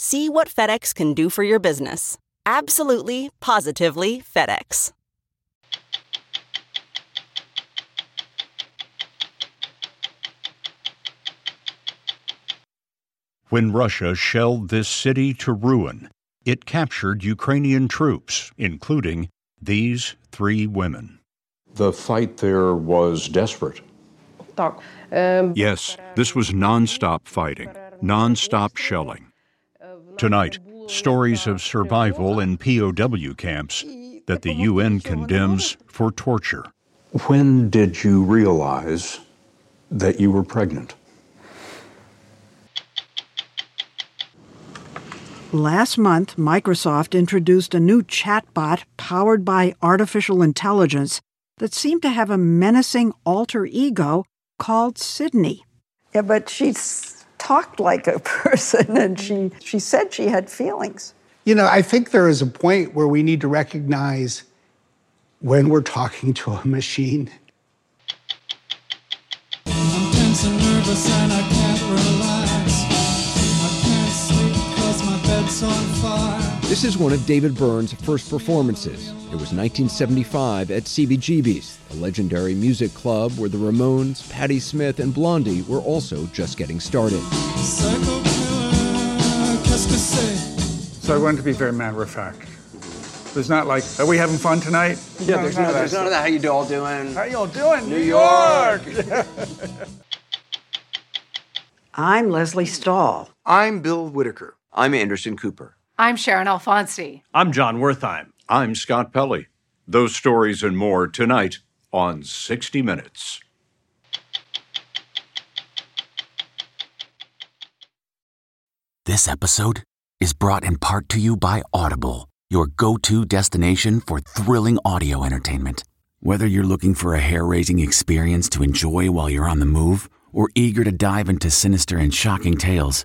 See what FedEx can do for your business. Absolutely, positively FedEx. When Russia shelled this city to ruin, it captured Ukrainian troops, including these three women. The fight there was desperate. Um, yes, this was nonstop fighting, nonstop shelling. Tonight, stories of survival in POW camps that the UN condemns for torture. When did you realize that you were pregnant? Last month, Microsoft introduced a new chatbot powered by artificial intelligence that seemed to have a menacing alter ego called Sydney. Yeah, but she's talked like a person and she, she said she had feelings. You know, I think there is a point where we need to recognize when we're talking to a machine. This is one of David Byrne's first performances. It was 1975 at CBGB's, a legendary music club where the Ramones, Patti Smith, and Blondie were also just getting started. Psycho killer, qu'est-ce que c'est? So I wanted to be very matter of fact. There's not like, are we having fun tonight? Yeah, there's, no, there's none of that. How you all doing? How y'all doing? New New York. York. I'm Lesley Stahl. I'm Bill Whitaker. I'm Anderson Cooper. I'm Sharon Alfonsi. I'm Jon Wertheim. I'm Scott Pelley. Those stories and more tonight on 60 Minutes. This episode is brought in part to you by Audible, your go to destination for thrilling audio entertainment. Whether you're looking for a hair raising experience to enjoy while you're on the move or eager to dive into sinister and shocking tales,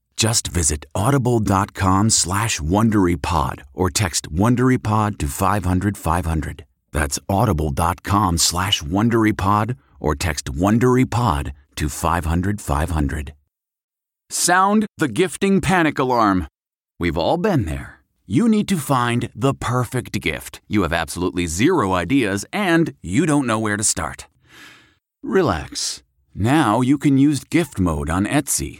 Just visit audible.com slash WonderyPod or text WonderyPod to 500 500. That's audible.com slash WonderyPod or text WonderyPod to 500 500. Sound the gifting panic alarm. We've all been there. You need to find the perfect gift. You have absolutely zero ideas and you don't know where to start. Relax. Now you can use gift mode on Etsy.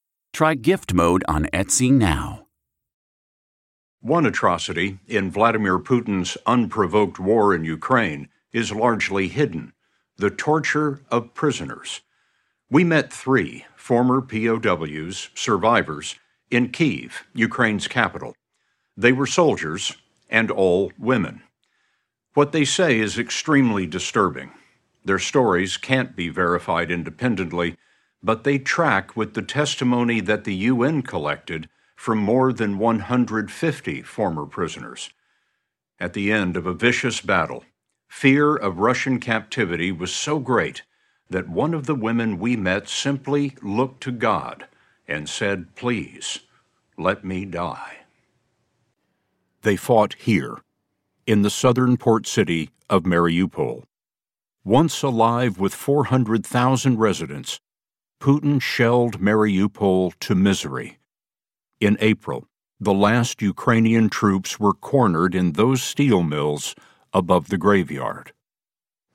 Try gift mode on Etsy now. One atrocity in Vladimir Putin's unprovoked war in Ukraine is largely hidden the torture of prisoners. We met three former POWs, survivors, in Kiev, Ukraine's capital. They were soldiers and all women. What they say is extremely disturbing. Their stories can't be verified independently, but they track with the testimony that the UN collected from more than 150 former prisoners. At the end of a vicious battle, fear of Russian captivity was so great that one of the women we met simply looked to God and said, Please, let me die. They fought here, in the southern port city of Mariupol. Once alive with 400,000 residents, Putin shelled Mariupol to misery. In April, the last Ukrainian troops were cornered in those steel mills above the graveyard.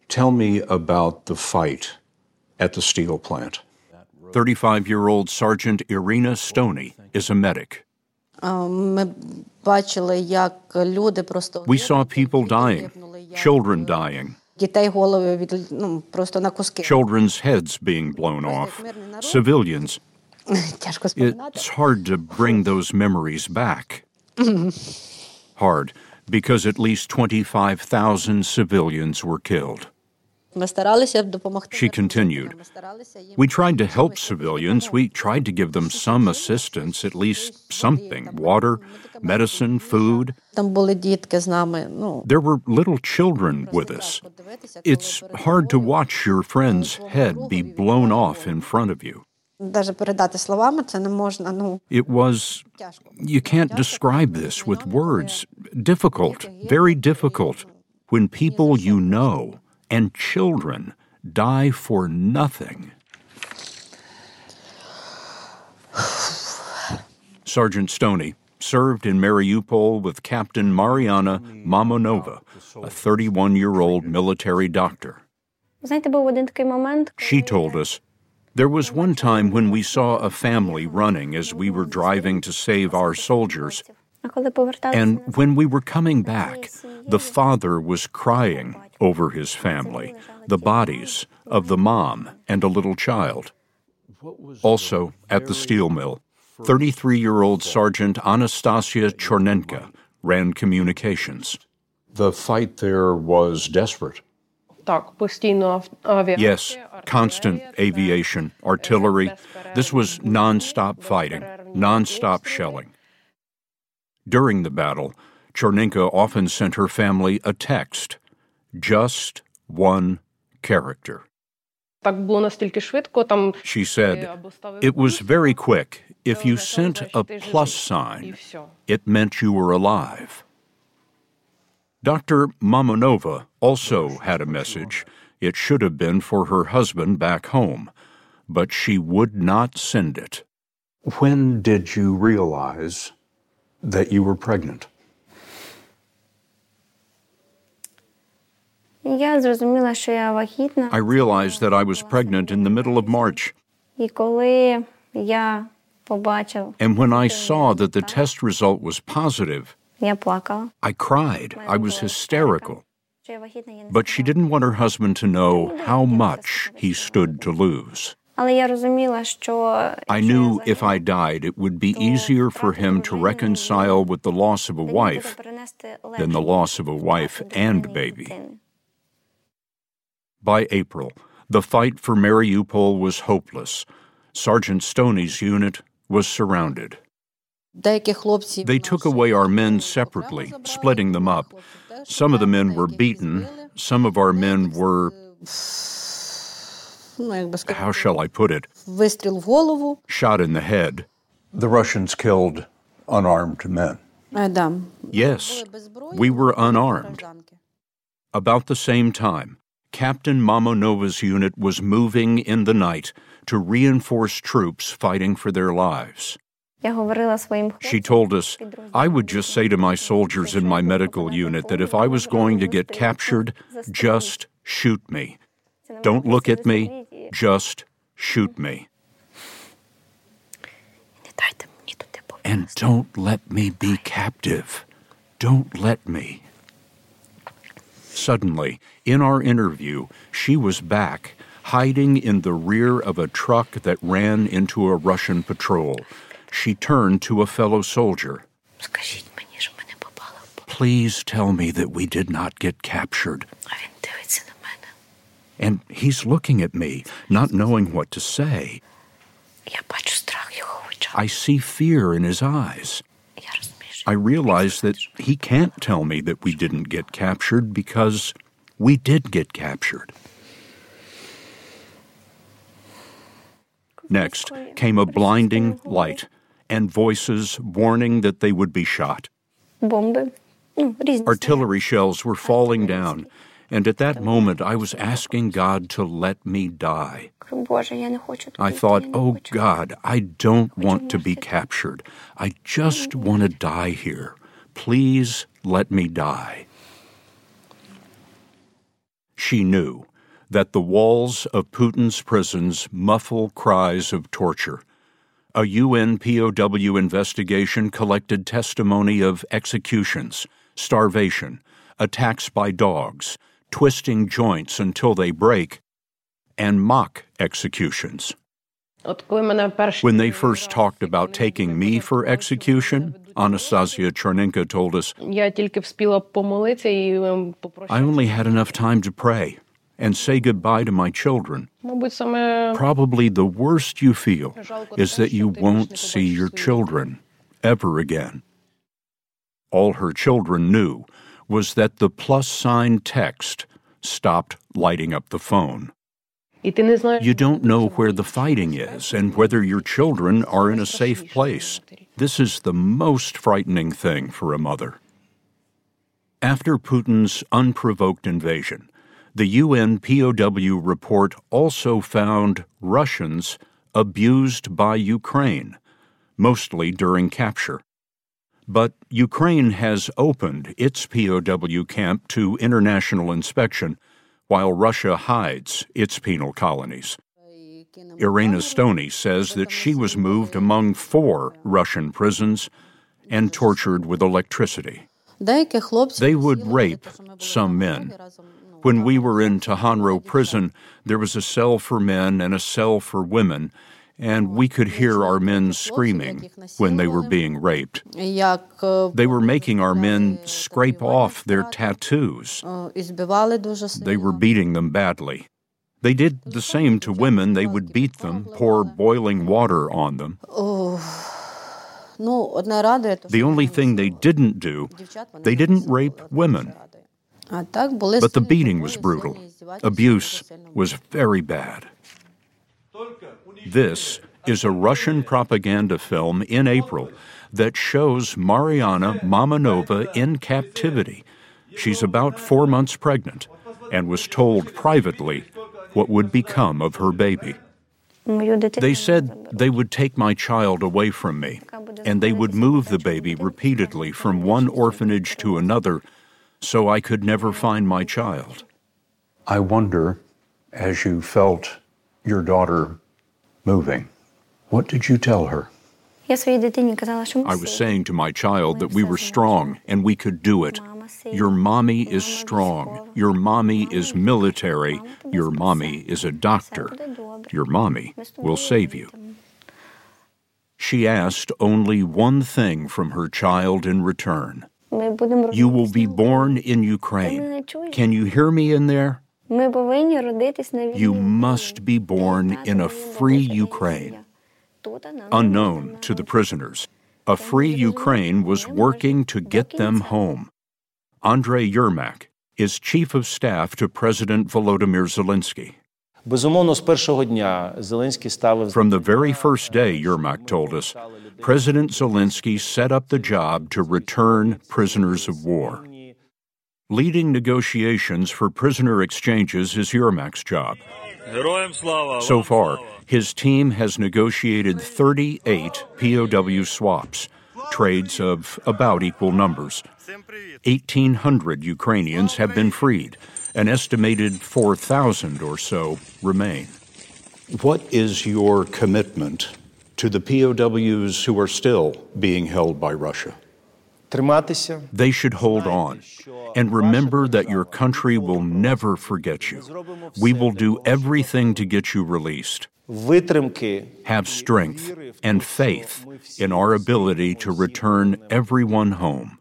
Tell me about the fight at the steel plant. 35 year old Sergeant Irina Stoney is a medic. We saw people dying, children dying, children's heads being blown off, civilians. It's hard to bring those memories back. Hard, because at least 25,000 civilians were killed. She continued. We tried to help civilians. We tried to give them some assistance, at least something water, medicine, food. There were little children with us. It's hard to watch your friend's head be blown off in front of you. It was, you can't describe this with words. Difficult, very difficult, when people you know and children die for nothing. Sergeant Stoney served in Mariupol with Captain Mariana Mamonova, a 31 year old military doctor. She told us there was one time when we saw a family running as we were driving to save our soldiers. And when we were coming back, the father was crying over his family, the bodies of the mom and a little child. Also, at the steel mill, 33 year old Sergeant Anastasia Chornenka ran communications. The fight there was desperate. Yes, constant aviation, artillery. This was non-stop fighting, non-stop shelling. During the battle, Chornenka often sent her family a text just one character. She said, It was very quick. If you sent a plus sign, it meant you were alive. Dr. Mamonova also had a message. It should have been for her husband back home, but she would not send it. When did you realize that you were pregnant? I realized that I was pregnant in the middle of March. And when I saw that the test result was positive, I cried. I was hysterical. But she didn't want her husband to know how much he stood to lose. I knew if I died, it would be easier for him to reconcile with the loss of a wife than the loss of a wife and baby. By April, the fight for Mariupol was hopeless. Sergeant Stoney's unit was surrounded. They took away our men separately, splitting them up. Some of the men were beaten, some of our men were. How shall I put it? Shot in the head. The Russians killed unarmed men. Yes, we were unarmed. About the same time, Captain Mamonova's unit was moving in the night to reinforce troops fighting for their lives. She told us, I would just say to my soldiers in my medical unit that if I was going to get captured, just shoot me. Don't look at me, just shoot me. And don't let me be captive. Don't let me. Suddenly, in our interview, she was back, hiding in the rear of a truck that ran into a Russian patrol. She turned to a fellow soldier. Please tell me that we did not get captured. And he's looking at me, not knowing what to say. I see fear in his eyes. I realize that he can't tell me that we didn't get captured because we did get captured. Next came a blinding light and voices warning that they would be shot. Artillery shells were falling down, and at that moment I was asking God to let me die. I thought, oh God, I don't want to be captured. I just want to die here. Please let me die. She knew that the walls of Putin's prisons muffle cries of torture. A UN POW investigation collected testimony of executions, starvation, attacks by dogs, twisting joints until they break, and mock executions. When they first talked about taking me for execution, Anastasia Chernenko told us, I only had enough time to pray and say goodbye to my children. Probably the worst you feel is that you won't see your children ever again. All her children knew was that the plus sign text stopped lighting up the phone. You don't know where the fighting is and whether your children are in a safe place. This is the most frightening thing for a mother. After Putin's unprovoked invasion, the UN POW report also found Russians abused by Ukraine, mostly during capture. But Ukraine has opened its POW camp to international inspection, while Russia hides its penal colonies. Irena Stoney says that she was moved among four Russian prisons and tortured with electricity. They would rape some men. When we were in Taganrog prison, there was a cell for men and a cell for women, and we could hear our men screaming when they were being raped. They were making our men scrape off their tattoos. They were beating them badly. They did the same to women. They would beat them, pour boiling water on them. The only thing they didn't do, they didn't rape women. But the beating was brutal. Abuse was very bad. This is a Russian propaganda film in April that shows Mariana Mamonova in captivity. She's about four months pregnant and was told privately what would become of her baby. They said they would take my child away from me, and they would move the baby repeatedly from one orphanage to another so I could never find my child. I wonder, as you felt your daughter moving, what did you tell her? I was saying to my child that we were strong and we could do it. Your mommy is strong. Your mommy is military. Your mommy is a doctor. Your mommy will save you. She asked only one thing from her child in return. You will be born in Ukraine. Can you hear me in there? You must be born in a free Ukraine. Unknown to the prisoners, a free Ukraine was working to get them home. Andrei Yermak is chief of staff to President Volodymyr Zelensky. From the very first day, Yermak told us, President Zelensky set up the job to return prisoners of war. Leading negotiations for prisoner exchanges is Yermak's job. So far, his team has negotiated 38 POW swaps, trades of about equal numbers. 1,800 Ukrainians have been freed. An estimated 4,000 or so remain. What is your commitment to the POWs who are still being held by Russia? They should hold on and remember that your country will never forget you. We will do everything to get you released. Have strength and faith in our ability to return everyone home.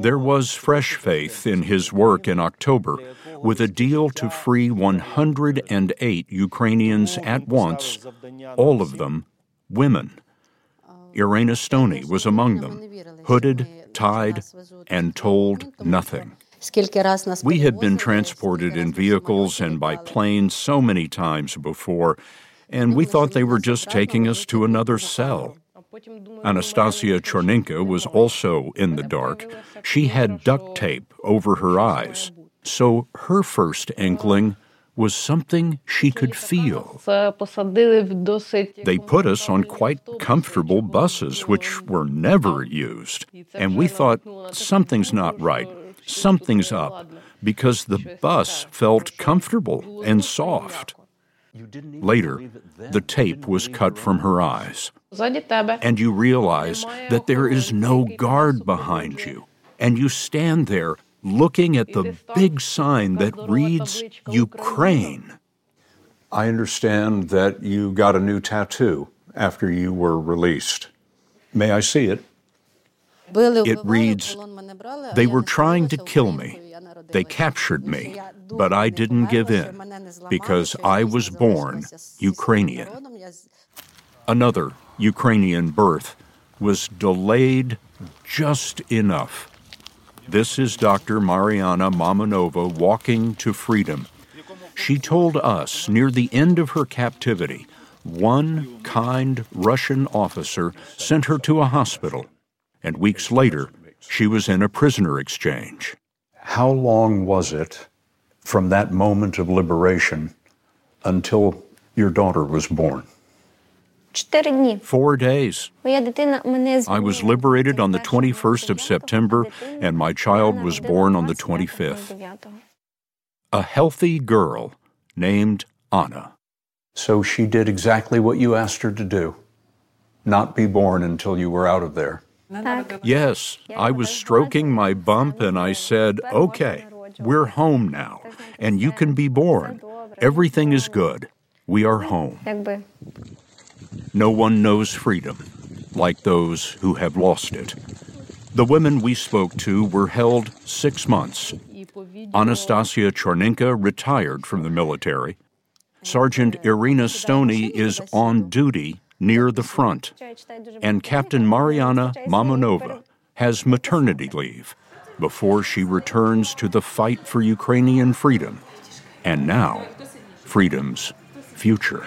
There was fresh faith in his work in October with a deal to free 108 Ukrainians at once, all of them women. Irina Stony was among them, hooded, tied, and told nothing. We had been transported in vehicles and by plane so many times before, and we thought they were just taking us to another cell. Anastasia Chornenka was also in the dark. She had duct tape over her eyes, so her first inkling was something she could feel. They put us on quite comfortable buses, which were never used. And we thought, something's not right, something's up, because the bus felt comfortable and soft. Later, the tape was cut from her eyes. And you realize that there is no guard behind you. And you stand there looking at the big sign that reads Ukraine. I understand that you got a new tattoo after you were released. May I see it? It reads They were trying to kill me. They captured me, but I didn't give in because I was born Ukrainian. Another Ukrainian birth was delayed just enough this is Dr. Mariana Mamonova walking to freedom. She told us near the end of her captivity, one kind Russian officer sent her to a hospital, and weeks later, she was in a prisoner exchange. How long was it from that moment of liberation until your daughter was born? Four days. I was liberated on the 21st of September, and my child was born on the 25th. A healthy girl named Anna. So she did exactly what you asked her to do not be born until you were out of there. Yes, I was stroking my bump and I said, okay, we're home now, and you can be born. Everything is good. We are home. No one knows freedom like those who have lost it. The women we spoke to were held six months. Anastasia Chornenka retired from the military. Sergeant Irina Stony is on duty near the front. And Captain Mariana Mamonova has maternity leave before she returns to the fight for Ukrainian freedom. And now, freedom's future.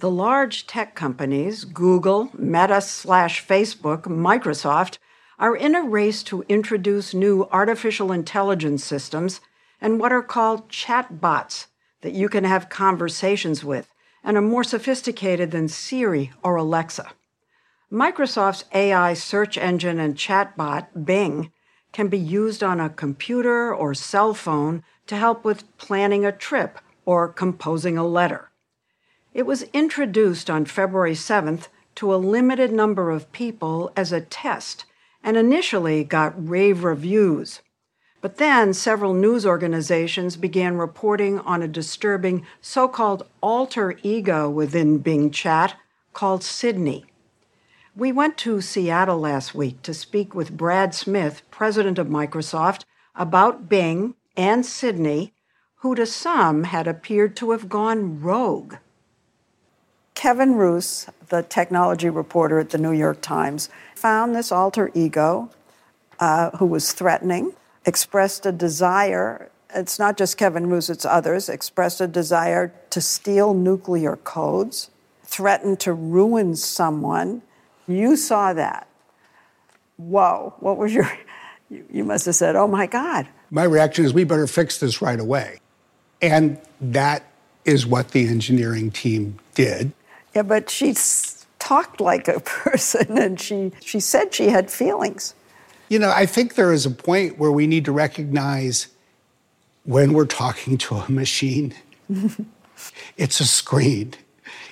The large tech companies, Google, Meta slash Facebook, Microsoft, are in a race to introduce new artificial intelligence systems and what are called chatbots that you can have conversations with and are more sophisticated than Siri or Alexa. Microsoft's AI search engine and chatbot, Bing, can be used on a computer or cell phone to help with planning a trip or composing a letter. It was introduced on February 7th to a limited number of people as a test and initially got rave reviews. But then several news organizations began reporting on a disturbing so called alter ego within Bing Chat called Sydney. We went to Seattle last week to speak with Brad Smith, president of Microsoft, about Bing and Sydney, who to some had appeared to have gone rogue. Kevin Roose, the technology reporter at the New York Times, found this alter ego uh, who was threatening, expressed a desire. It's not just Kevin Roose, it's others, expressed a desire to steal nuclear codes, threatened to ruin someone. You saw that. Whoa, what was your. You, you must have said, oh my God. My reaction is we better fix this right away. And that is what the engineering team did. Yeah, but she talked like a person and she, she said she had feelings. You know, I think there is a point where we need to recognize when we're talking to a machine, it's a screen.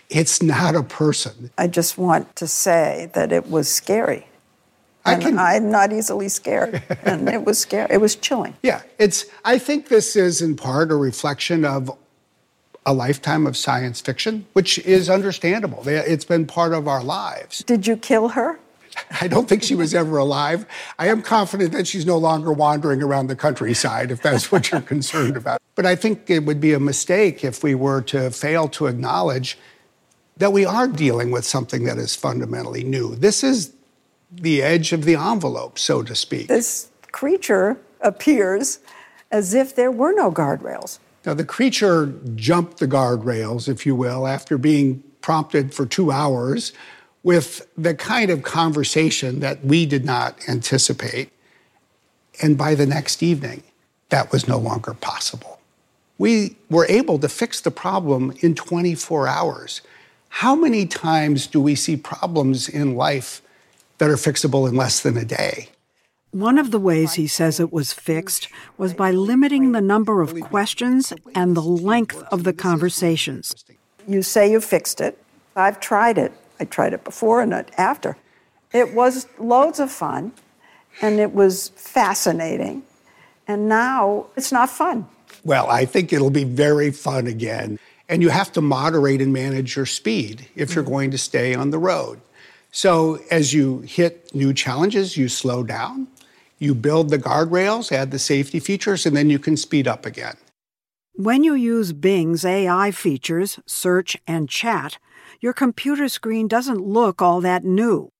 It's not a person. I just want to say that it was scary. And can- I'm not easily scared. and it was scary. It was chilling. Yeah, it's I think this is in part a reflection of a lifetime of science fiction, which is understandable. It's been part of our lives. Did you kill her? I don't think she was ever alive. I am confident that she's no longer wandering around the countryside, if that's what you're concerned about. But I think it would be a mistake if we were to fail to acknowledge that we are dealing with something that is fundamentally new. This is the edge of the envelope, so to speak. This creature appears as if there were no guardrails. Now, the creature jumped the guardrails, if you will, after being prompted for two hours with the kind of conversation that we did not anticipate. And by the next evening, that was no longer possible. We were able to fix the problem in 24 hours. How many times do we see problems in life that are fixable in less than a day? One of the ways he says it was fixed was by limiting the number of questions and the length of the conversations. You say you fixed it. I've tried it. I tried it before and after. It was loads of fun and it was fascinating. And now it's not fun. Well, I think it'll be very fun again. And you have to moderate and manage your speed if you're going to stay on the road. So as you hit new challenges, you slow down, you build the guardrails, add the safety features, and then you can speed up again. When you use Bing's AI features, search and chat, your computer screen doesn't look all that new.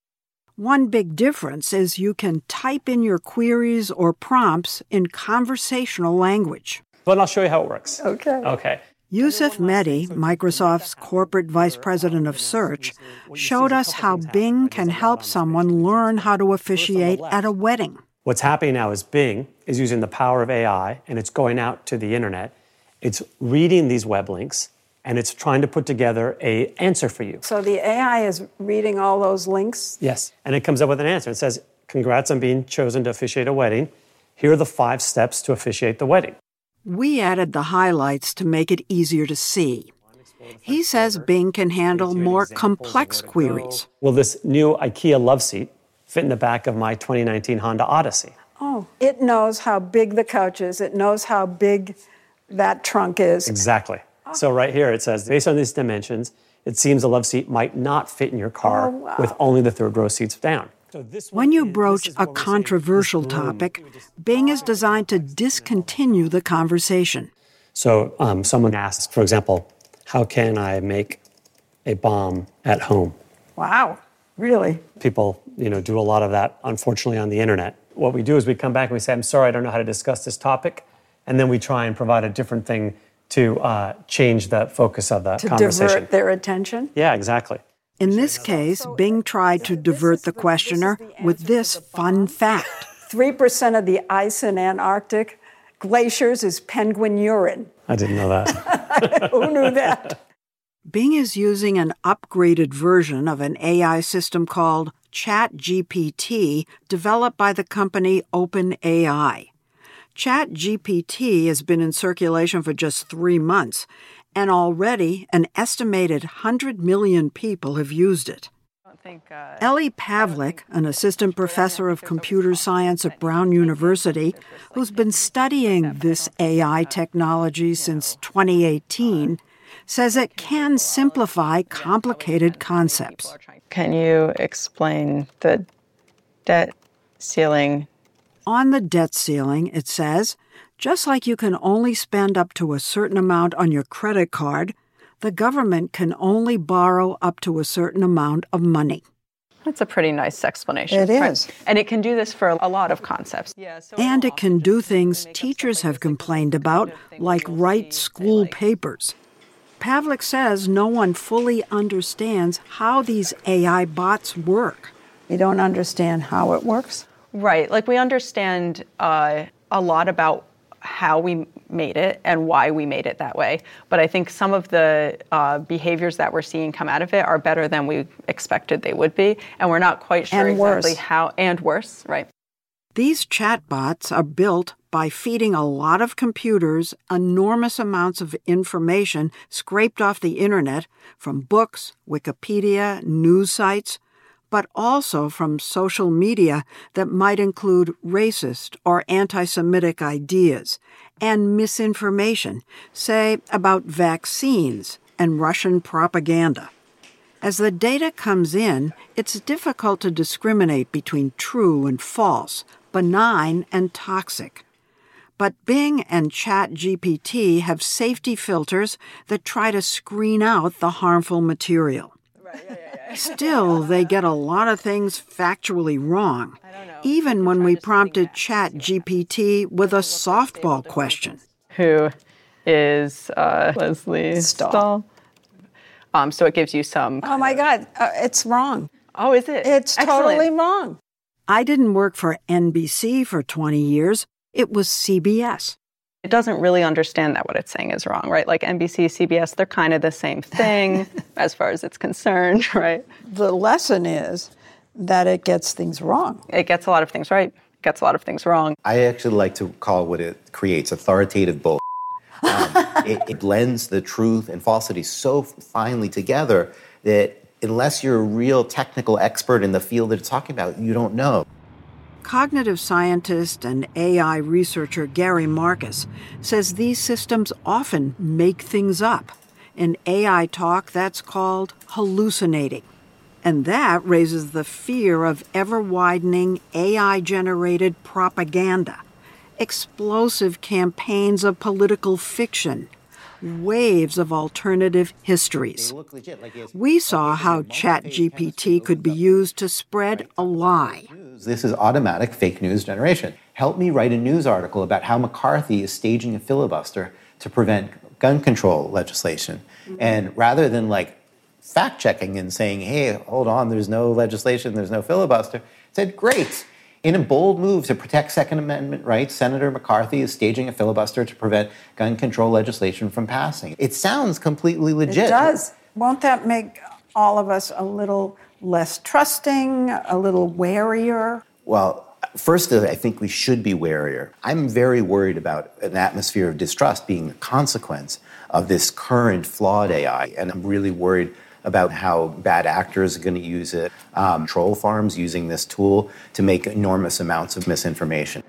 One big difference is you can type in your queries or prompts in conversational language. But I'll show you how it works. Okay. Okay. Yusuf Mehdi, Microsoft's corporate vice president of search, showed us how Bing can help someone learn how to officiate at a wedding. What's happening now is Bing is using the power of AI and it's going out to the internet. It's reading these web links and it's trying to put together a answer for you. So the AI is reading all those links. Yes. And it comes up with an answer. It says, Congrats on being chosen to officiate a wedding. Here are the five steps to officiate the wedding. We added the highlights to make it easier to see. He says Bing can handle more complex queries. Will this new IKEA love seat fit in the back of my 2019 Honda Odyssey? Oh, it knows how big the couch is. It knows how big that trunk is. Exactly. So right here it says, based on these dimensions, it seems a love seat might not fit in your car Oh, wow. with only the third row seats down. So When you broach a controversial topic, Bing is designed to discontinue the conversation. So um, someone asks, for example, how can I make a bomb at home? Wow, really? People, you know, do a lot of that, unfortunately, on the internet. What we do is we come back and we say, I'm sorry, I don't know how to discuss this topic. And then we try and provide a different thing to uh, change the focus of the To conversation. divert their attention? Yeah, exactly. In this case, Bing tried to divert the questioner with this fun fact. 3% of the ice in Antarctic glaciers is penguin urine. I didn't know that. Who knew that? Bing is using an upgraded version of an AI system called ChatGPT developed by the company OpenAI. ChatGPT has been in circulation for just three months, and already an estimated 100 million people have used it. Ellie Pavlik, an assistant professor of computer science at Brown University, who's been studying this AI technology since 2018, says it can simplify complicated concepts. Can you explain the debt ceiling? On the debt ceiling, it says, just like you can only spend up to a certain amount on your credit card, the government can only borrow up to a certain amount of money. That's a pretty nice explanation. It right? is. And it can do this for a lot of concepts. Yeah, so And it can do things teachers have complained about, like write school papers. Pavlik says no one fully understands how these AI bots work. You don't understand how it works? Right. Like we understand uh, a lot about how we made it and why we made it that way. But I think some of the uh, behaviors that we're seeing come out of it are better than we expected they would be. And we're not quite sure And exactly worse. how, and worse, right? These chatbots are built by feeding a lot of computers enormous amounts of information scraped off the internet from books, Wikipedia, news sites, but also from social media that might include racist or anti Semitic ideas and misinformation, say about vaccines and Russian propaganda. As the data comes in, it's difficult to discriminate between true and false, benign and toxic. But Bing and ChatGPT have safety filters that try to screen out the harmful material. Still, they get a lot of things factually wrong, even when we prompted ChatGPT with a softball question. Who is uh, Lesley Stahl? Um, so it gives you some. Oh my God, uh, it's wrong. Oh, is it? It's Excellent. totally wrong. I didn't work for NBC for 20 years, it was CBS. It doesn't really understand that what it's saying is wrong, right? Like NBC, CBS, they're kind of the same thing as far as it's concerned, right? The lesson is that it gets things wrong. It gets a lot of things right, it gets a lot of things wrong. I actually like to call what it creates authoritative bull. Um, it, it blends the truth and falsity so finely together that unless you're a real technical expert in the field that it's talking about, you don't know. Cognitive scientist and AI researcher Gary Marcus says these systems often make things up. In AI talk, that's called hallucinating. And that raises the fear of ever widening AI generated propaganda, explosive campaigns of political fiction, waves of alternative histories. We saw how ChatGPT could be used to spread a lie. This is automatic fake news generation. Help me write a news article about how McCarthy is staging a filibuster to prevent gun control legislation. Mm-hmm. And rather than like fact checking and saying, hey, hold on, there's no legislation, there's no filibuster, said, great. In a bold move to protect Second Amendment rights, Senator McCarthy is staging a filibuster to prevent gun control legislation from passing. It sounds completely legit. It does. Won't that make all of us a little less trusting, a little warier? Well, first, I think we should be warier. I'm very worried about an atmosphere of distrust being a consequence of this current flawed AI. And I'm really worried about how bad actors are going to use it, um, troll farms using this tool to make enormous amounts of misinformation.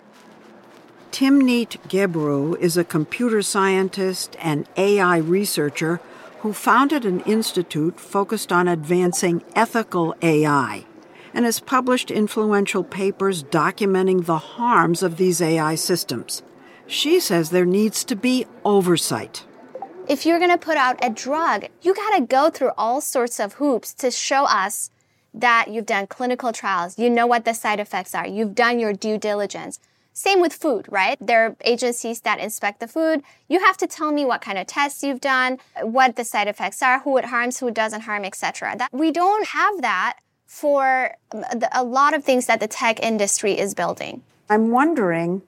Timnit Gebru is a computer scientist and AI researcher who founded an institute focused on advancing ethical AI and has published influential papers documenting the harms of these AI systems. She says there needs to be oversight. If you're going to put out a drug, you got to go through all sorts of hoops to show us that you've done clinical trials, you know what the side effects are, you've done your due diligence. Same with food, right? There are agencies that inspect the food. You have to tell me what kind of tests you've done, what the side effects are, who it harms, who it doesn't harm, etc. That we don't have that for a lot of things that the tech industry is building. I'm wondering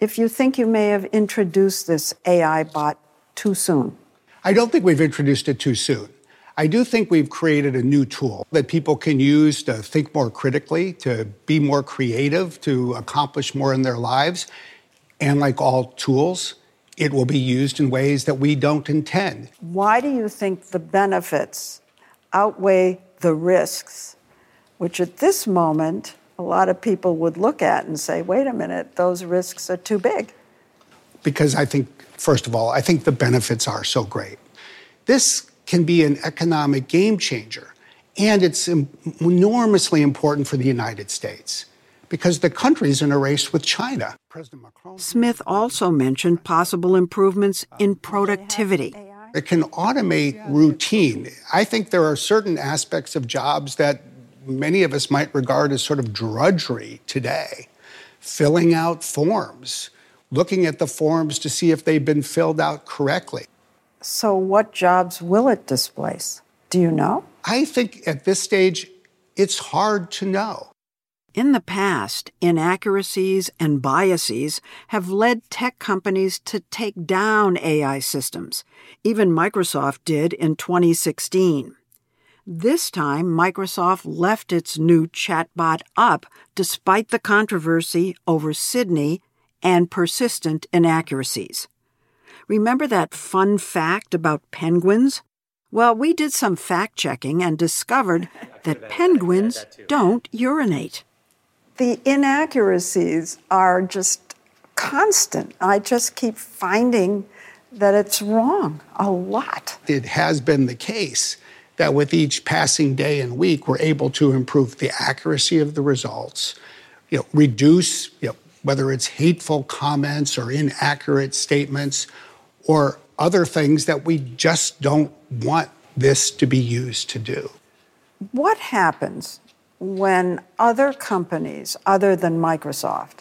if you think you may have introduced this AI bot too soon. I don't think we've introduced it too soon. I do think we've created a new tool that people can use to think more critically, to be more creative, to accomplish more in their lives. And like all tools, it will be used in ways that we don't intend. Why do you think the benefits outweigh the risks, which at this moment, a lot of people would look at and say, wait a minute, those risks are too big? Because I think, first of all, I think the benefits are so great. This can be an economic game changer. And it's enormously important for the United States because the country's in a race with China. Smith also mentioned possible improvements in productivity. It can automate routine. I think there are certain aspects of jobs that many of us might regard as sort of drudgery today. Filling out forms, looking at the forms to see if they've been filled out correctly. So, what jobs will it displace? Do you know? I think at this stage, it's hard to know. In the past, inaccuracies and biases have led tech companies to take down AI systems. Even Microsoft did in 2016. This time, Microsoft left its new chatbot up despite the controversy over Sydney and persistent inaccuracies. Remember that fun fact about penguins? Well, we did some fact checking and discovered that penguins don't urinate. The inaccuracies are just constant. I just keep finding that it's wrong a lot. It has been the case that with each passing day and week, we're able to improve the accuracy of the results, you know, reduce you know, whether it's hateful comments or inaccurate statements or other things that we just don't want this to be used to do. What happens when other companies, other than Microsoft,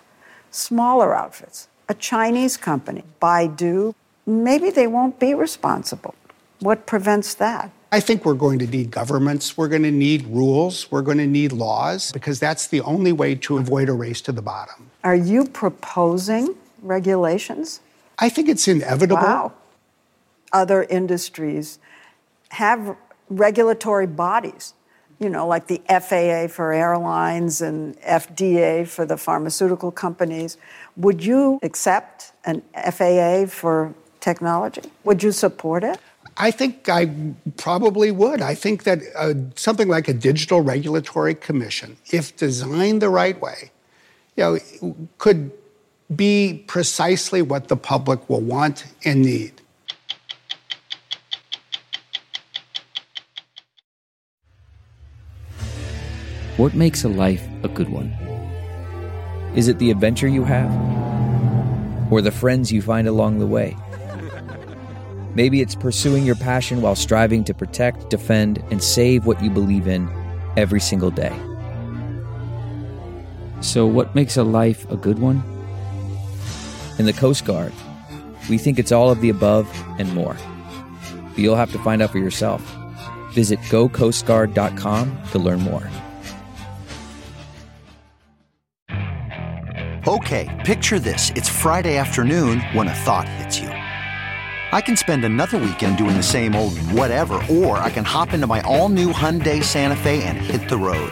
smaller outfits, a Chinese company, Baidu, maybe they won't be responsible? What prevents that? I think we're going to need governments. We're going to need rules. We're going to need laws because that's the only way to avoid a race to the bottom. Are you proposing regulations? I think it's inevitable. Wow. Other industries have regulatory bodies, you know, like the FAA for airlines and FDA for the pharmaceutical companies. Would you accept an FAA for technology? Would you support it? I think I probably would. I think that uh, something like a digital regulatory commission, if designed the right way, you know, could be precisely what the public will want and need. What makes a life a good one? Is it the adventure you have? Or the friends you find along the way? Maybe it's pursuing your passion while striving to protect, defend, and save what you believe in every single day. So, what makes a life a good one? In the Coast Guard, we think it's all of the above and more. But you'll have to find out for yourself. Visit gocoastguard.com to learn more. Okay, picture this. It's Friday afternoon when a thought hits you. I can spend another weekend doing the same old whatever, or I can hop into my all new Hyundai Santa Fe and hit the road.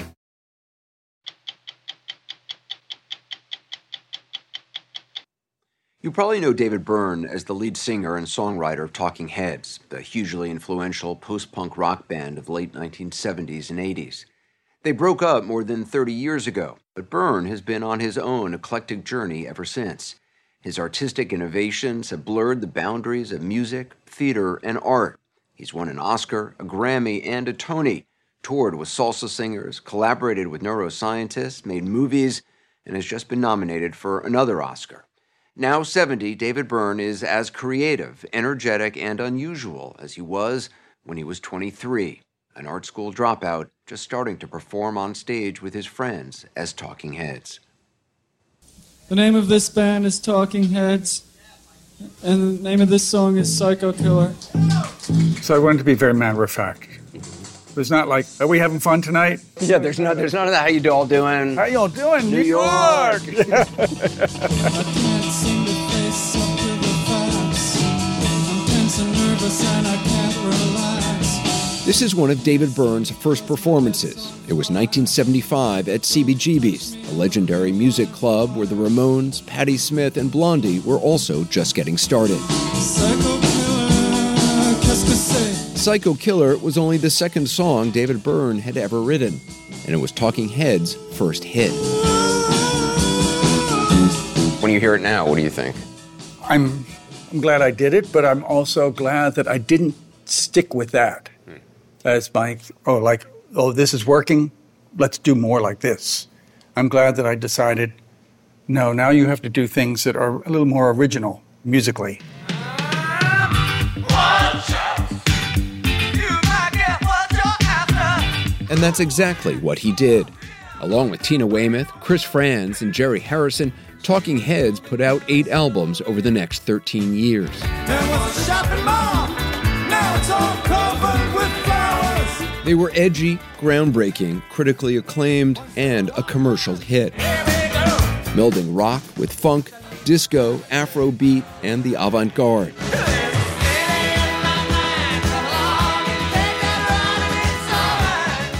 You probably know David Byrne as the lead singer and songwriter of Talking Heads, the hugely influential post punk rock band of late 1970s and 80s. They broke up more than 30 years ago, but Byrne has been on his own eclectic journey ever since. His artistic innovations have blurred the boundaries of music, theater, and art. He's won an Oscar, a Grammy, and a Tony, toured with salsa singers, collaborated with neuroscientists, made movies, and has just been nominated for another Oscar. Now 70, David Byrne is as creative, energetic, and unusual as he was when he was 23, an art school dropout just starting to perform on stage with his friends as Talking Heads. The name of this band is Talking Heads, And the name of this song is Psycho Killer. So I wanted to be very matter of fact. It's not like, are we having fun tonight? Yeah, there's no, there's none of that. How you all doing? How y'all doing? New New York. York. This is one of David Byrne's first performances. It was 1975 at CBGB's, a legendary music club where the Ramones, Patti Smith, and Blondie were also just getting started. Psycho Killer, qu'est-ce que c'est? Psycho Killer was only the second song David Byrne had ever written, and it was Talking Heads' first hit. When you hear it now, what do you think? I'm, I'm glad I did it, but I'm also glad that I didn't stick with that as my, oh, like, oh, this is working. Let's do more like this. I'm glad that I decided, no, now you have to do things that are a little more original musically. And that's exactly what he did. Along with Tina Weymouth, Chris Frantz, and Jerry Harrison, Talking Heads put out eight albums over the next 13 years. They were edgy, groundbreaking, critically acclaimed, and a commercial hit. Melding rock with funk, disco, Afrobeat, and the avant garde.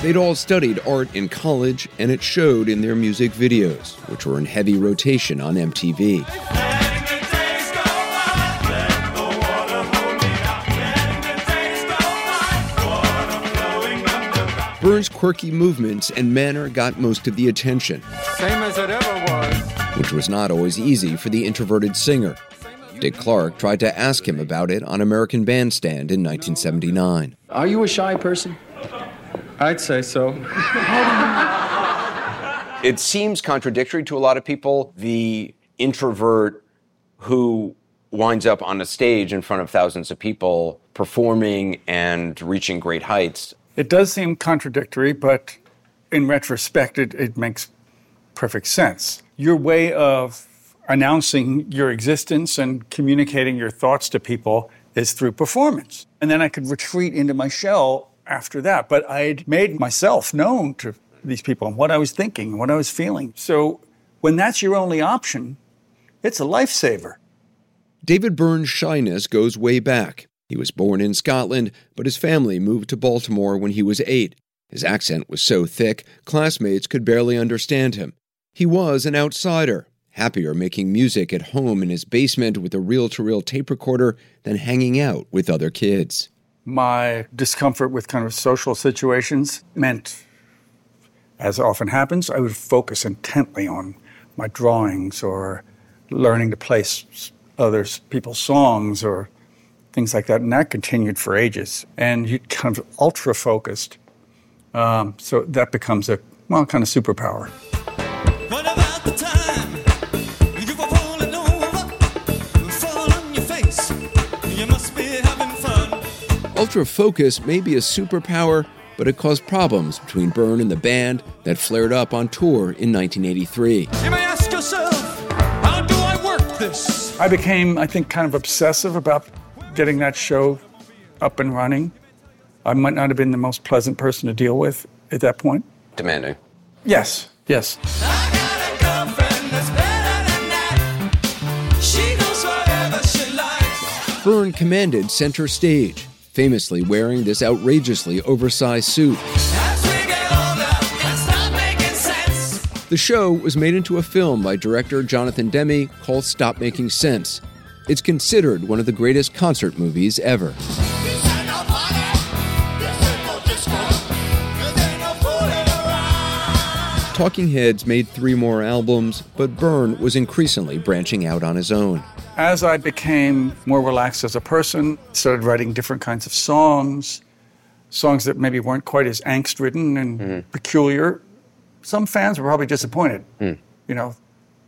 They'd all studied art in college, and it showed in their music videos, which were in heavy rotation on MTV. Byrne's quirky movements and manner got most of the attention, Same as it ever was. which was not always easy for the introverted singer. Dick Clark tried to ask him about it on American Bandstand in 1979. Are you a shy person? I'd say so. It seems contradictory to a lot of people. The introvert who winds up on a stage in front of thousands of people performing and reaching great heights. It does seem contradictory, but in retrospect, it, it makes perfect sense. Your way of announcing your existence and communicating your thoughts to people is through performance. And then I could retreat into my shell after that. But I'd made myself known to these people and what I was thinking, what I was feeling. So when that's your only option, it's a lifesaver. David Byrne's shyness goes way back. He was born in Scotland, but his family moved to Baltimore when he was eight. His accent was so thick, classmates could barely understand him. He was an outsider, happier making music at home in his basement with a reel to reel tape recorder than hanging out with other kids. My discomfort with kind of social situations meant, as often happens, I would focus intently on my drawings or learning to play other people's songs or things like that. And that continued for ages. And you kind of ultra focused. Um, so that becomes a, well, kind of superpower. Fall on your face. You must be having fun. Ultra focus may be a superpower, but it caused problems between Byrne and the band that flared up on tour in 1983. You may ask yourself, how do I work this? I became, I think, kind of obsessive about getting that show up and running. I might not have been the most pleasant person to deal with at that point. Demanding. Yes, yes. She goes wherever she likes. Byrne commanded center stage, famously wearing this outrageously oversized suit. As we get older and start making sense. The show was made into a film by director Jonathan Demme called Stop Making Sense. It's considered one of the greatest concert movies ever. Talking Heads made three more albums, but Byrne was increasingly branching out on his own. As I became more relaxed as a person, started writing different kinds of songs, songs that maybe weren't quite as angst ridden and mm-hmm. peculiar. Some fans were probably disappointed. Mm. You know,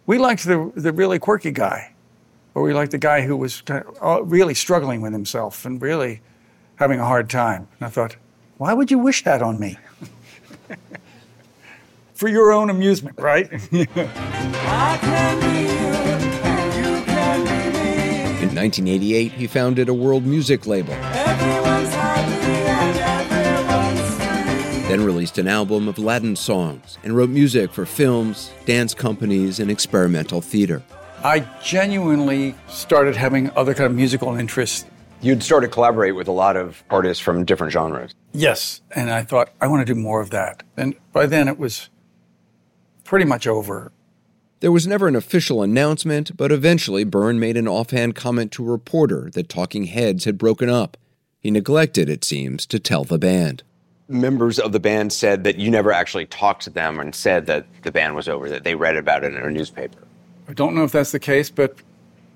we liked the, the really quirky guy, or we liked the guy who was kind of, uh, really struggling with himself and really having a hard time. And I thought, why would you wish that on me? For your own amusement, right? In 1988, he founded a world music label. Then released an album of Latin songs and wrote music for films, dance companies, and experimental theater. I genuinely started having other kind of musical interests. You'd started to collaborate with a lot of artists from different genres. Yes, and I thought I want to do more of that. And by then it was pretty much over. There was never an official announcement, but eventually Byrne made an offhand comment to a reporter that Talking Heads had broken up. He neglected, it seems, to tell the band. Members of the band said that you never actually talked to them and said that the band was over, that they read about it in a newspaper. I don't know if that's the case, but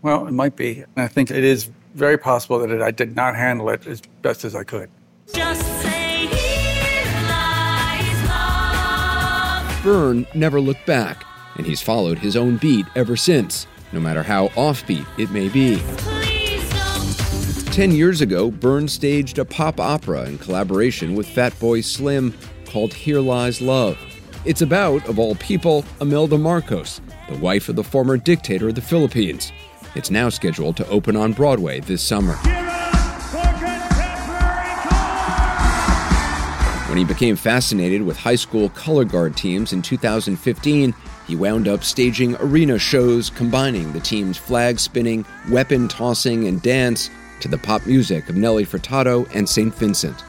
well, it might be. And I think it is very possible that it, I did not handle it as best as I could. Byrne never looked back, and he's followed his own beat ever since, no matter how offbeat it may be. Ten years ago, Byrne staged a pop opera in collaboration with Fatboy Slim called Here Lies Love. It's about, of all people, Imelda Marcos, the wife of the former dictator of the Philippines. It's now scheduled to open on Broadway this summer. When he became fascinated with high school color guard teams in 2015, he wound up staging arena shows combining the team's flag spinning, weapon tossing, and dance to the pop music of Nelly Furtado and St. Vincent.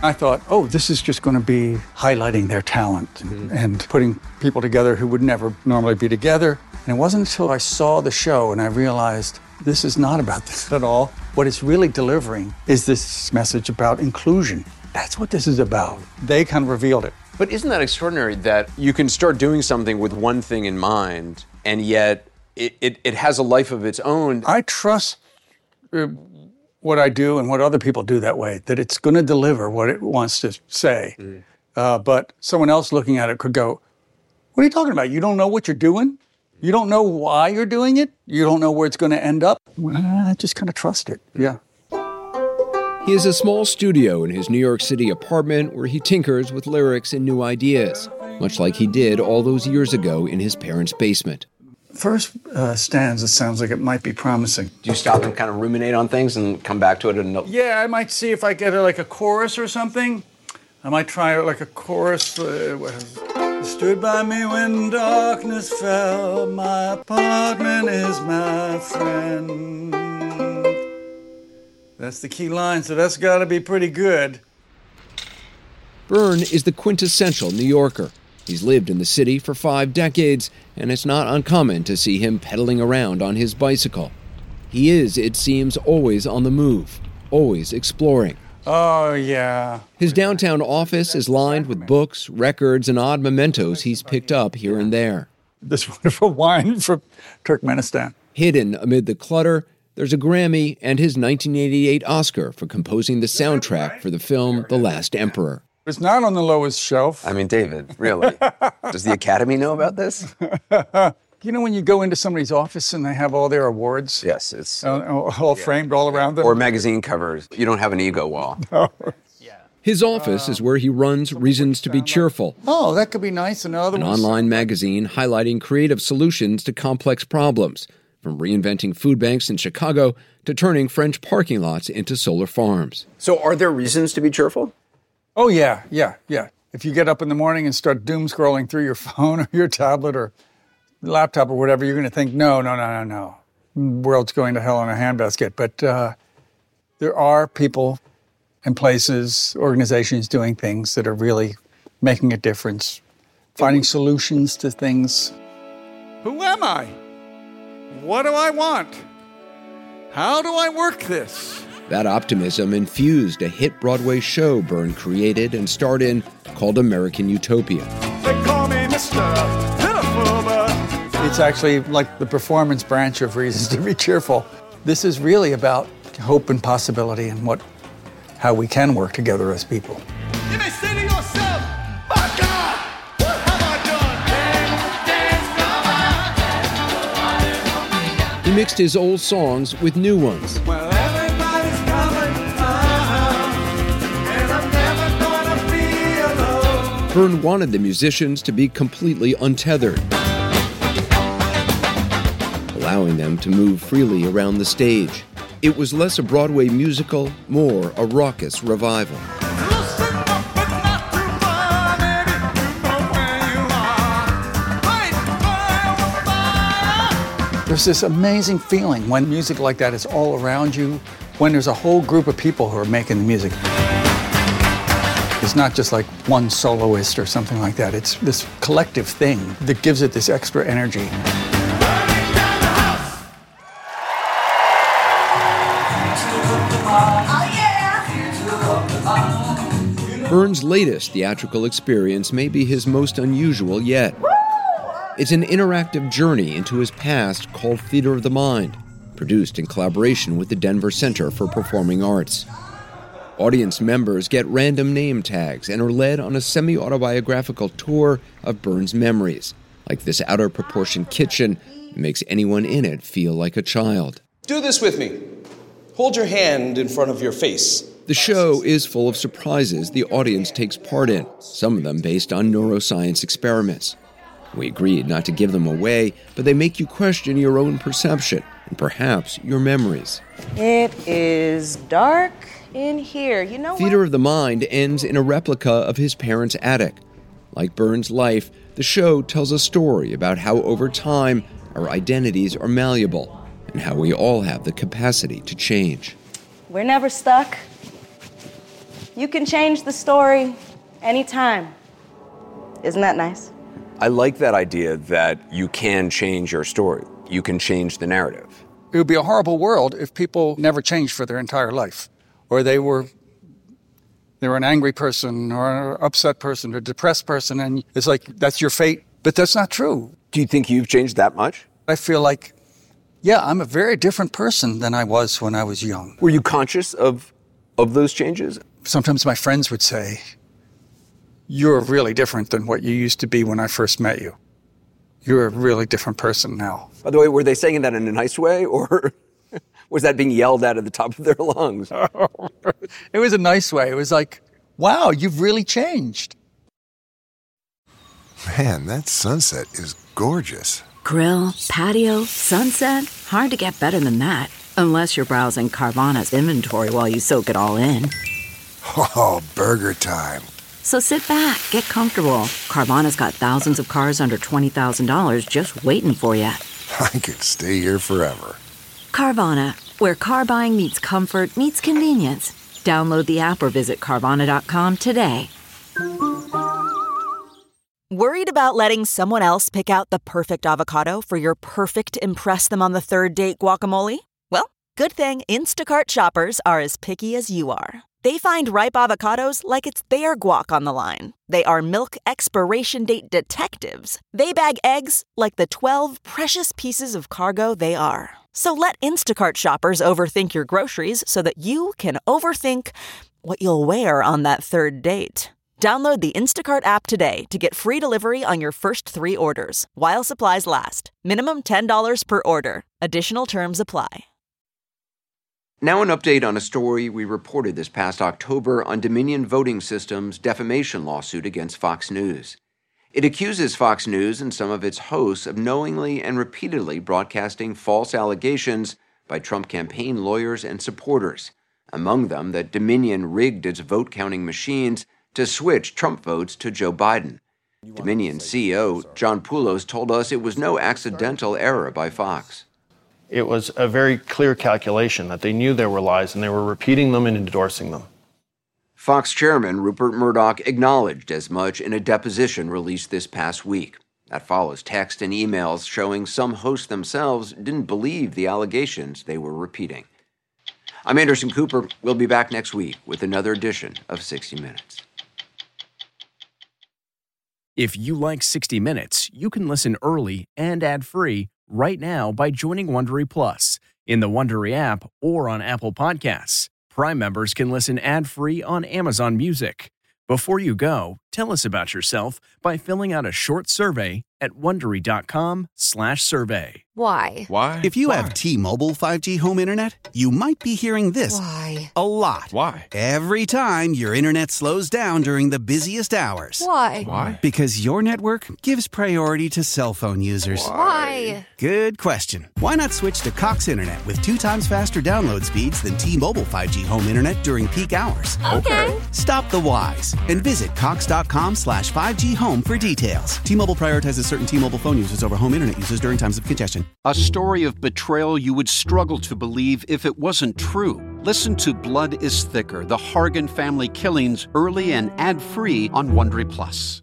I thought, oh, this is just going to be highlighting their talent mm-hmm. and putting people together who would never normally be together. And it wasn't until I saw the show and I realized this is not about this at all. What it's really delivering is this message about inclusion. That's what this is about. They kind of revealed it. But isn't that extraordinary that you can start doing something with one thing in mind and yet it, it, it has a life of its own? I trust uh, what I do and what other people do that way, that it's going to deliver what it wants to say. Mm. Uh, but someone else looking at it could go, What are you talking about? You don't know what you're doing? You don't know why you're doing it? You don't know where it's going to end up? Well, I just kind of trust it. Yeah. He has a small studio in his New York City apartment where he tinkers with lyrics and new ideas, much like he did all those years ago in his parents' basement. First uh, stanza sounds like it might be promising. Do you stop and kind of ruminate on things and come back to it? And yeah, I might see if I get a, like a chorus or something. I might try like a chorus. Uh, Stood by me when darkness fell. My apartment is my friend. That's the key line, so that's got to be pretty good. Byrne is the quintessential New Yorker. He's lived in the city for five decades, and it's not uncommon to see him pedaling around on his bicycle. He is, it seems, always on the move, always exploring. Oh, yeah. His downtown office is lined with books, records, and odd mementos he's picked up here and there. This wonderful wine from Turkmenistan. Hidden amid the clutter there's a Grammy and his 1988 Oscar for composing the soundtrack for the film The Last Emperor. It's not on the lowest shelf. I mean, David, really? Does the Academy know about this? you know when you go into somebody's office and they have all their awards? Yes, it's uh, all yeah. framed all around them. Or magazine covers. You don't have an ego wall. No. His office is where he runs Reasons to Be Cheerful. Oh, that could be nice. Another an online magazine highlighting creative solutions to complex problems from reinventing food banks in Chicago to turning French parking lots into solar farms. So, are there reasons to be cheerful? Oh, yeah, yeah, yeah. If you get up in the morning and start doom scrolling through your phone or your tablet or laptop or whatever, you're going to think, no, no, no, no, no. World's going to hell in a handbasket. But uh, there are people and places, organizations doing things that are really making a difference, finding solutions to things. Who am I? What do I want? How do I work this? That optimism infused a hit Broadway show Byrne created and starred in called American Utopia. It's actually like the performance branch of Reasons to Be Cheerful. This is really about hope and possibility and what, how we can work together as people. He mixed his old songs with new ones. Well, Byrne wanted the musicians to be completely untethered, allowing them to move freely around the stage. It was less a Broadway musical, more a raucous revival. There's this amazing feeling when music like that is all around you, when there's a whole group of people who are making the music. It's not just like one soloist or something like that. It's this collective thing that gives it this extra energy. Byrne's latest theatrical experience may be his most unusual yet. It's an interactive journey into his past called Theater of the Mind, produced in collaboration with the Denver Center for Performing Arts. Audience members get random name tags and are led on a semi autobiographical tour of Byrne's memories, like this out of proportion kitchen that makes anyone in it feel like a child. Do this with me. Hold your hand in front of your face. The show is full of surprises the audience takes part in, some of them based on neuroscience experiments. We agreed not to give them away, but they make you question your own perception and perhaps your memories. It is dark in here. You know Theater of the Mind ends in a replica of his parents' attic. Like Byrne's life, the show tells a story about how over time our identities are malleable and how we all have the capacity to change. We're never stuck. You can change the story anytime. Isn't that nice? I like that idea that you can change your story. You can change the narrative. It would be a horrible world if people never changed for their entire life, or they were they were an angry person, or an upset person, or a depressed person, and it's like that's your fate. But that's not true. Do you think you've changed that much? I feel like, yeah, I'm a very different person than I was when I was young. Were you conscious of of those changes? Sometimes my friends would say, You're really different than what you used to be when I first met you. You're a really different person now. By the way, were they saying that in a nice way, or was that being yelled at at the top of their lungs? it was a nice way. It was like, wow, you've really changed. Man, that sunset is gorgeous. Grill, patio, sunset. Hard to get better than that. Unless you're browsing Carvana's inventory while you soak it all in. Oh, burger time. So sit back, get comfortable. Carvana's got thousands of cars under $20,000 just waiting for you. I could stay here forever. Carvana, where car buying meets comfort, meets convenience. Download the app or visit Carvana.com today. Worried about letting someone else pick out the perfect avocado for your perfect Impress Them on the Third Date guacamole? Well, good thing Instacart shoppers are as picky as you are. They find ripe avocados like it's their guac on the line. They are milk expiration date detectives. They bag eggs like the 12 precious pieces of cargo they are. So let Instacart shoppers overthink your groceries so that you can overthink what you'll wear on that third date. Download the Instacart app today to get free delivery on your first three orders while supplies last. Minimum $10 per order. Additional terms apply. Now, an update on a story we reported this past October on Dominion Voting Systems' defamation lawsuit against Fox News. It accuses Fox News and some of its hosts of knowingly and repeatedly broadcasting false allegations by Trump campaign lawyers and supporters, among them that Dominion rigged its vote counting machines to switch Trump votes to Joe Biden. Dominion CEO John Poulos told us it was no accidental error by Fox. It was a very clear calculation that they knew there were lies and they were repeating them and endorsing them. Fox chairman Rupert Murdoch acknowledged as much in a deposition released this past week. That follows text and emails showing some hosts themselves didn't believe the allegations they were repeating. I'm Anderson Cooper. We'll be back next week with another edition of 60 Minutes. If you like 60 Minutes, you can listen early and ad-free right now by joining Wondery Plus in the Wondery app or on Apple Podcasts. Prime members can listen ad-free on Amazon Music. Before you go, Tell us about yourself by filling out a short survey at wondery.com/survey. Why? Why? If you have T-Mobile 5G home internet, you might be hearing this Why? a lot. Why? Every time your internet slows down during the busiest hours. Why? Why? Because your network gives priority to cell phone users. Why? Good question. Why not switch to Cox Internet with two times faster download speeds than T-Mobile 5G home internet during peak hours? Okay. Stop the whys and visit cox.com slash 5G home for details. T-Mobile prioritizes certain T-Mobile phone users over home internet users during times of congestion. A story of betrayal you would struggle to believe if it wasn't true. Listen to Blood is Thicker: The Hargan Family Killings early and ad-free on Wondery Plus.